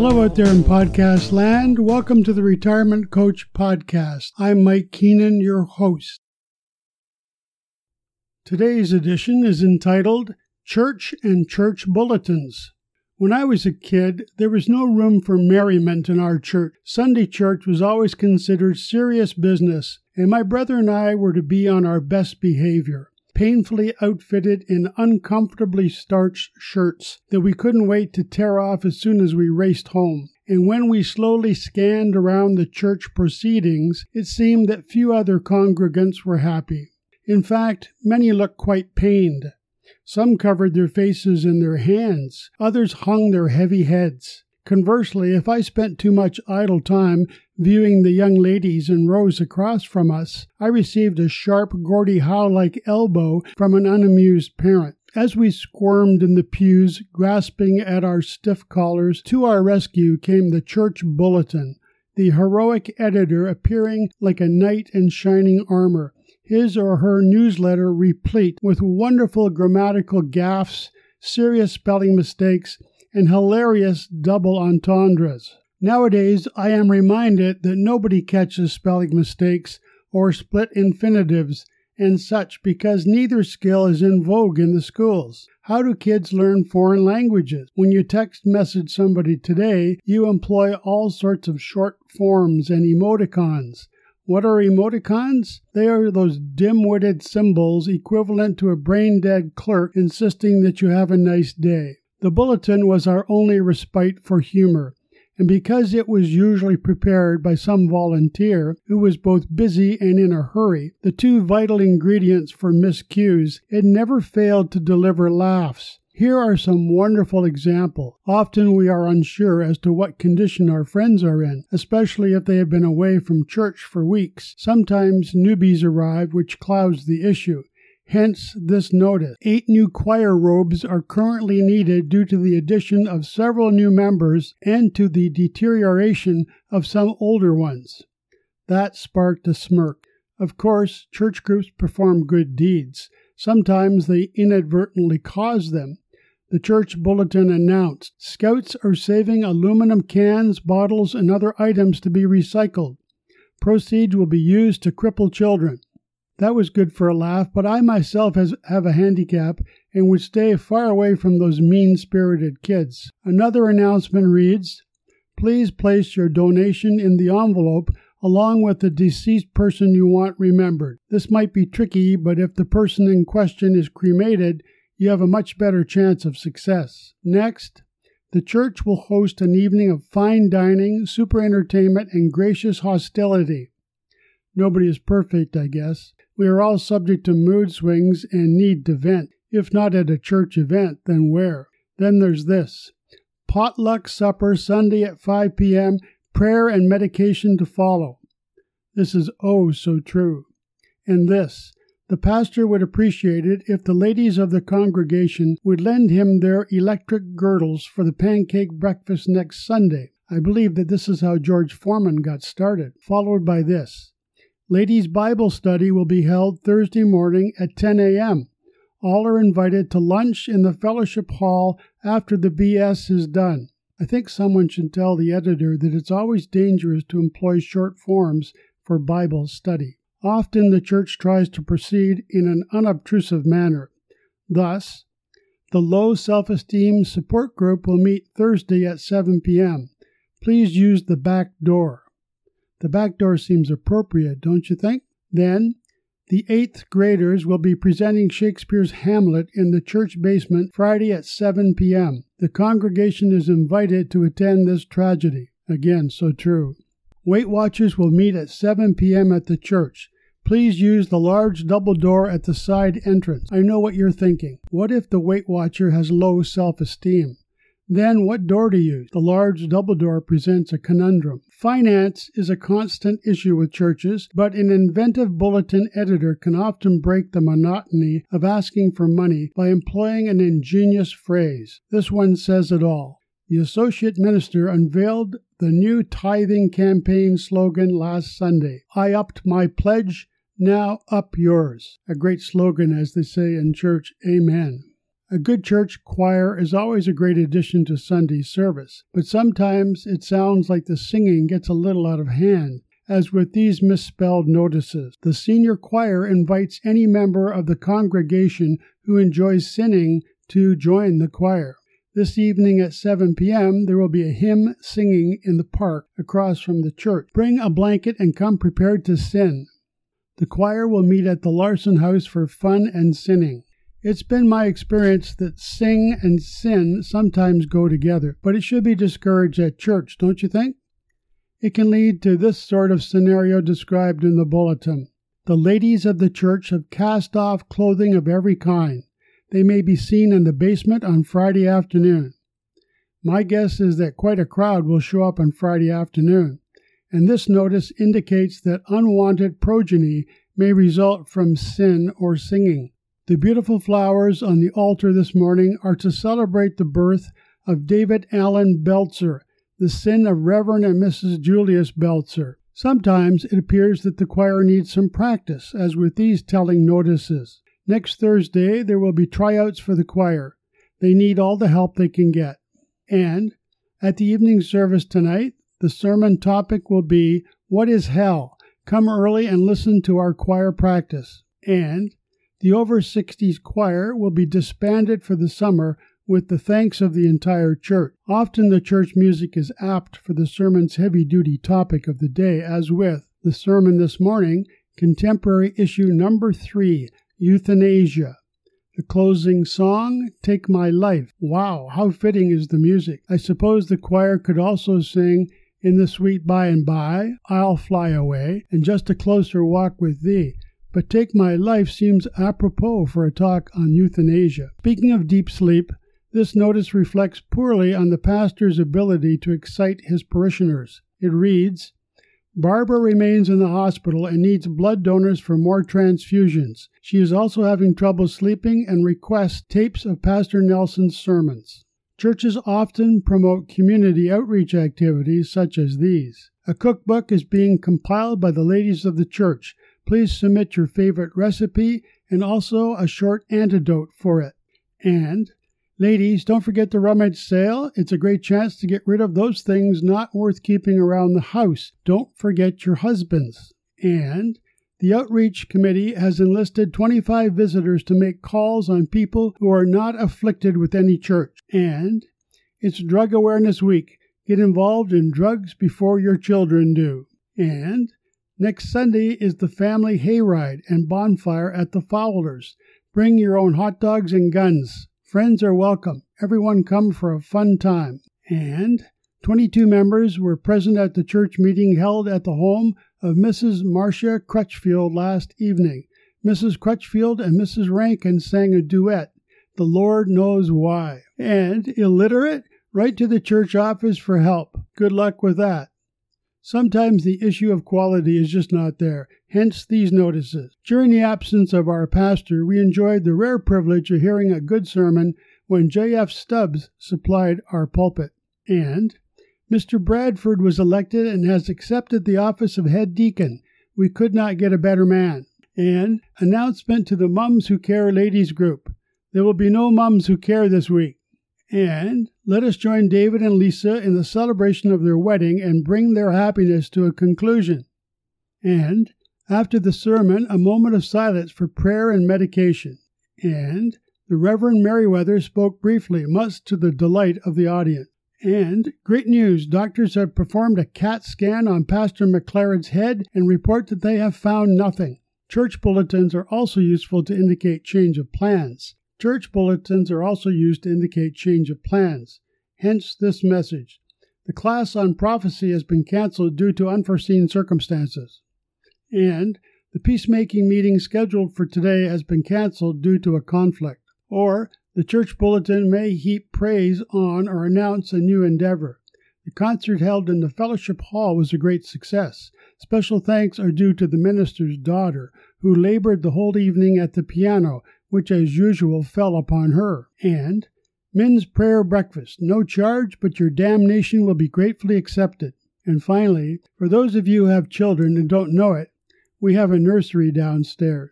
Hello out there in podcast land. Welcome to the Retirement Coach Podcast. I'm Mike Keenan, your host. Today's edition is entitled Church and Church Bulletins. When I was a kid, there was no room for merriment in our church. Sunday church was always considered serious business, and my brother and I were to be on our best behavior painfully outfitted in uncomfortably starched shirts that we couldn't wait to tear off as soon as we raced home. And when we slowly scanned around the church proceedings, it seemed that few other congregants were happy. In fact, many looked quite pained. Some covered their faces in their hands, others hung their heavy heads. Conversely, if I spent too much idle time viewing the young ladies in rows across from us, I received a sharp Gordie Howe like elbow from an unamused parent. As we squirmed in the pews, grasping at our stiff collars, to our rescue came the church bulletin, the heroic editor appearing like a knight in shining armor, his or her newsletter replete with wonderful grammatical gaffes, serious spelling mistakes, and hilarious double entendres. Nowadays, I am reminded that nobody catches spelling mistakes or split infinitives and such because neither skill is in vogue in the schools. How do kids learn foreign languages? When you text message somebody today, you employ all sorts of short forms and emoticons. What are emoticons? They are those dim witted symbols equivalent to a brain dead clerk insisting that you have a nice day. The bulletin was our only respite for humor, and because it was usually prepared by some volunteer who was both busy and in a hurry, the two vital ingredients for miscues, it never failed to deliver laughs. Here are some wonderful examples. Often we are unsure as to what condition our friends are in, especially if they have been away from church for weeks. Sometimes newbies arrive, which clouds the issue. Hence this notice. Eight new choir robes are currently needed due to the addition of several new members and to the deterioration of some older ones. That sparked a smirk. Of course, church groups perform good deeds. Sometimes they inadvertently cause them. The church bulletin announced Scouts are saving aluminum cans, bottles, and other items to be recycled. Proceeds will be used to cripple children. That was good for a laugh, but I myself has, have a handicap and would stay far away from those mean spirited kids. Another announcement reads Please place your donation in the envelope along with the deceased person you want remembered. This might be tricky, but if the person in question is cremated, you have a much better chance of success. Next, the church will host an evening of fine dining, super entertainment, and gracious hostility. Nobody is perfect, I guess. We are all subject to mood swings and need to vent. If not at a church event, then where? Then there's this potluck supper Sunday at 5 p.m., prayer and medication to follow. This is oh so true. And this the pastor would appreciate it if the ladies of the congregation would lend him their electric girdles for the pancake breakfast next Sunday. I believe that this is how George Foreman got started, followed by this. Ladies' Bible study will be held Thursday morning at 10 a.m. All are invited to lunch in the fellowship hall after the BS is done. I think someone should tell the editor that it's always dangerous to employ short forms for Bible study. Often the church tries to proceed in an unobtrusive manner. Thus, the low self esteem support group will meet Thursday at 7 p.m. Please use the back door. The back door seems appropriate, don't you think? Then, the eighth graders will be presenting Shakespeare's Hamlet in the church basement Friday at 7 p.m. The congregation is invited to attend this tragedy. Again, so true. Weight Watchers will meet at 7 p.m. at the church. Please use the large double door at the side entrance. I know what you're thinking. What if the Weight Watcher has low self esteem? Then what door to use? The large double door presents a conundrum. Finance is a constant issue with churches, but an inventive bulletin editor can often break the monotony of asking for money by employing an ingenious phrase. This one says it all. The associate minister unveiled the new tithing campaign slogan last Sunday I upped my pledge, now up yours. A great slogan, as they say in church. Amen. A good church choir is always a great addition to Sunday service, but sometimes it sounds like the singing gets a little out of hand, as with these misspelled notices. The senior choir invites any member of the congregation who enjoys sinning to join the choir. This evening at 7 p.m., there will be a hymn singing in the park across from the church. Bring a blanket and come prepared to sin. The choir will meet at the Larson House for fun and sinning. It's been my experience that sing and sin sometimes go together, but it should be discouraged at church, don't you think? It can lead to this sort of scenario described in the bulletin. The ladies of the church have cast off clothing of every kind. They may be seen in the basement on Friday afternoon. My guess is that quite a crowd will show up on Friday afternoon, and this notice indicates that unwanted progeny may result from sin or singing. The beautiful flowers on the altar this morning are to celebrate the birth of David Allen Belzer, the son of Reverend and Mrs. Julius Belzer. Sometimes it appears that the choir needs some practice, as with these telling notices. Next Thursday there will be tryouts for the choir. They need all the help they can get. And at the evening service tonight, the sermon topic will be What is Hell? Come early and listen to our choir practice. And the over 60s choir will be disbanded for the summer with the thanks of the entire church. Often the church music is apt for the sermon's heavy duty topic of the day, as with the sermon this morning, contemporary issue number three, Euthanasia. The closing song, Take My Life. Wow, how fitting is the music. I suppose the choir could also sing In the Sweet By and By, I'll Fly Away, and Just a Closer Walk with Thee but Take My Life seems apropos for a talk on euthanasia. Speaking of deep sleep, this notice reflects poorly on the pastor's ability to excite his parishioners. It reads Barbara remains in the hospital and needs blood donors for more transfusions. She is also having trouble sleeping and requests tapes of Pastor Nelson's sermons. Churches often promote community outreach activities such as these. A cookbook is being compiled by the ladies of the church Please submit your favorite recipe and also a short antidote for it. And, ladies, don't forget the rummage sale. It's a great chance to get rid of those things not worth keeping around the house. Don't forget your husbands. And, the Outreach Committee has enlisted 25 visitors to make calls on people who are not afflicted with any church. And, it's Drug Awareness Week. Get involved in drugs before your children do. And, Next Sunday is the family hayride and bonfire at the Fowlers. Bring your own hot dogs and guns. Friends are welcome. Everyone come for a fun time. And 22 members were present at the church meeting held at the home of Mrs. Marcia Crutchfield last evening. Mrs. Crutchfield and Mrs. Rankin sang a duet, The Lord Knows Why. And illiterate? Write to the church office for help. Good luck with that. Sometimes the issue of quality is just not there, hence these notices. During the absence of our pastor, we enjoyed the rare privilege of hearing a good sermon when J.F. Stubbs supplied our pulpit. And Mr. Bradford was elected and has accepted the office of head deacon. We could not get a better man. And announcement to the Mums Who Care ladies group. There will be no Mums Who Care this week. And let us join David and Lisa in the celebration of their wedding and bring their happiness to a conclusion. And after the sermon, a moment of silence for prayer and medication. And the Reverend Merriweather spoke briefly, much to the delight of the audience. And great news doctors have performed a CAT scan on Pastor McLaren's head and report that they have found nothing. Church bulletins are also useful to indicate change of plans. Church bulletins are also used to indicate change of plans. Hence this message. The class on prophecy has been canceled due to unforeseen circumstances. And the peacemaking meeting scheduled for today has been canceled due to a conflict. Or the church bulletin may heap praise on or announce a new endeavor. The concert held in the fellowship hall was a great success. Special thanks are due to the minister's daughter, who labored the whole evening at the piano which as usual fell upon her, and men's prayer breakfast, no charge, but your damnation will be gratefully accepted. And finally, for those of you who have children and don't know it, we have a nursery downstairs.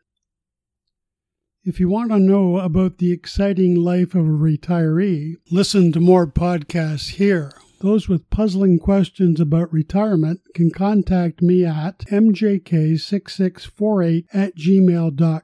If you want to know about the exciting life of a retiree, listen to more podcasts here. Those with puzzling questions about retirement can contact me at mjk6648 at gmail.com.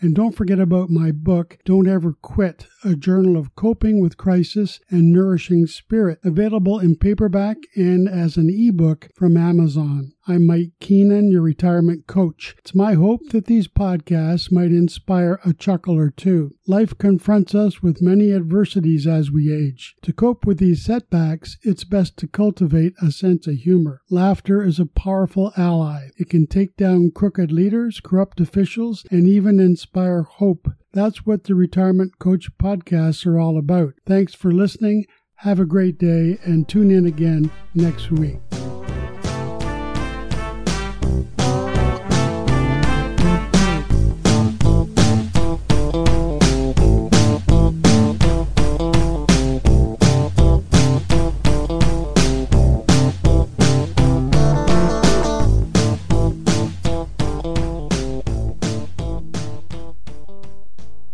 And don't forget about my book, Don't Ever Quit, a journal of coping with crisis and nourishing spirit, available in paperback and as an ebook from Amazon. I'm Mike Keenan, your retirement coach. It's my hope that these podcasts might inspire a chuckle or two. Life confronts us with many adversities as we age. To cope with these setbacks, it's best to cultivate a sense of humor. Laughter is a powerful ally. It can take down crooked leaders, corrupt officials, and even inspire hope. That's what the Retirement Coach podcasts are all about. Thanks for listening. Have a great day and tune in again next week.